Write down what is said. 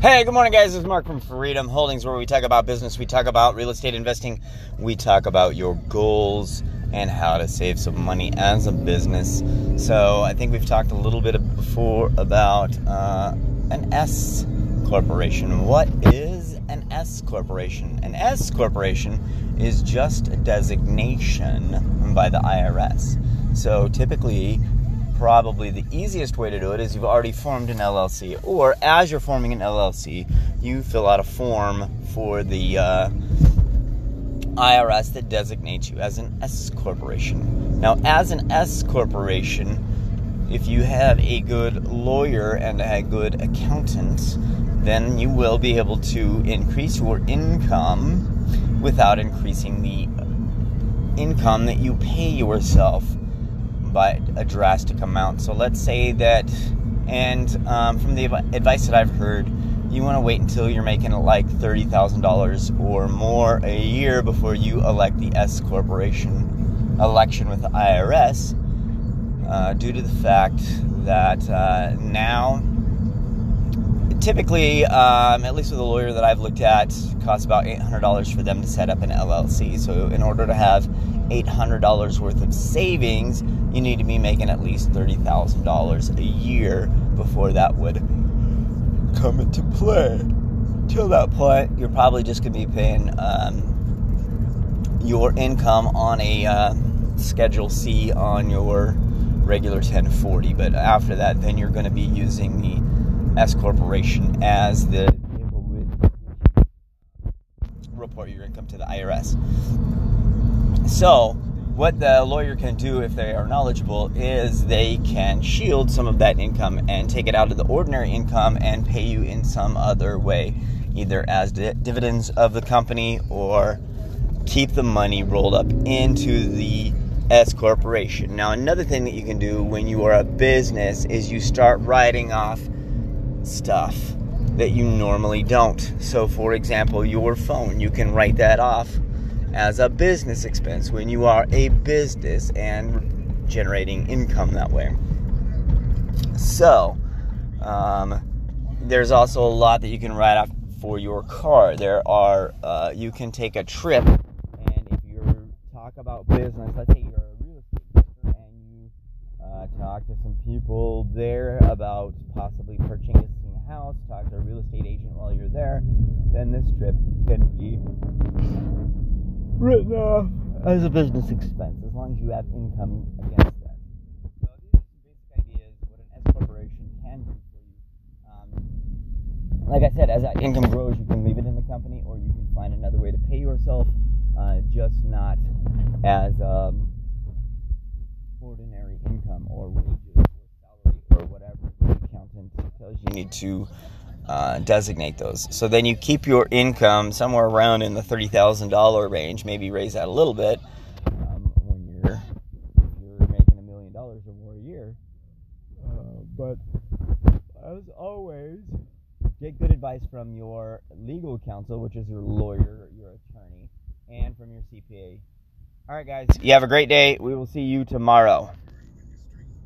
Hey, good morning, guys. This is Mark from Freedom Holdings, where we talk about business, we talk about real estate investing, we talk about your goals and how to save some money as a business. So, I think we've talked a little bit before about uh, an S corporation. What is an S corporation? An S corporation is just a designation by the IRS. So, typically, probably the easiest way to do it is you've already formed an LLC, or as you're forming an LLC, you fill out a form for the uh, IRS that designates you as an S corporation. Now, as an S corporation, if you have a good lawyer and a good accountant, then you will be able to increase your income without increasing the income that you pay yourself by a drastic amount. So let's say that, and um, from the advice that I've heard, you want to wait until you're making like $30,000 or more a year before you elect the S corporation election with the IRS, uh, due to the fact that uh, now, typically, um, at least with a lawyer that I've looked at, costs about $800 for them to set up an LLC. So, in order to have $800 worth of savings, you need to be making at least $30,000 a year before that would come into play. Till that point, you're probably just going to be paying um, your income on a uh, Schedule C on your regular 1040. But after that, then you're going to be using the S Corporation as the report your income to the IRS. So, what the lawyer can do if they are knowledgeable is they can shield some of that income and take it out of the ordinary income and pay you in some other way, either as di- dividends of the company or keep the money rolled up into the S corporation. Now, another thing that you can do when you are a business is you start writing off stuff that you normally don't. So, for example, your phone, you can write that off as a business expense when you are a business and generating income that way. So, um, there's also a lot that you can write off for your car. There are, uh, you can take a trip, and if you talk about business, let's say you're a real estate investor and you uh, talk to some people there about possibly purchasing a house, talk to a real estate agent while you're there, then this trip can be written off as a business expense as long as you have income against that. So these are some basic ideas what an S corporation can do for you. Um, like I said, as that income grows, you can leave it in the company, or you can find another way to pay yourself, uh, just not as um, ordinary income or wages or salary or whatever the accountant tells you need to uh, designate those. So then you keep your income somewhere around in the thirty thousand dollar range, maybe raise that a little bit um, when you're you're making a million dollars or more a year. Uh, but as always, get good advice from your legal counsel, which is your lawyer, your attorney, and from your CPA. All right, guys, you have a great day. We will see you tomorrow.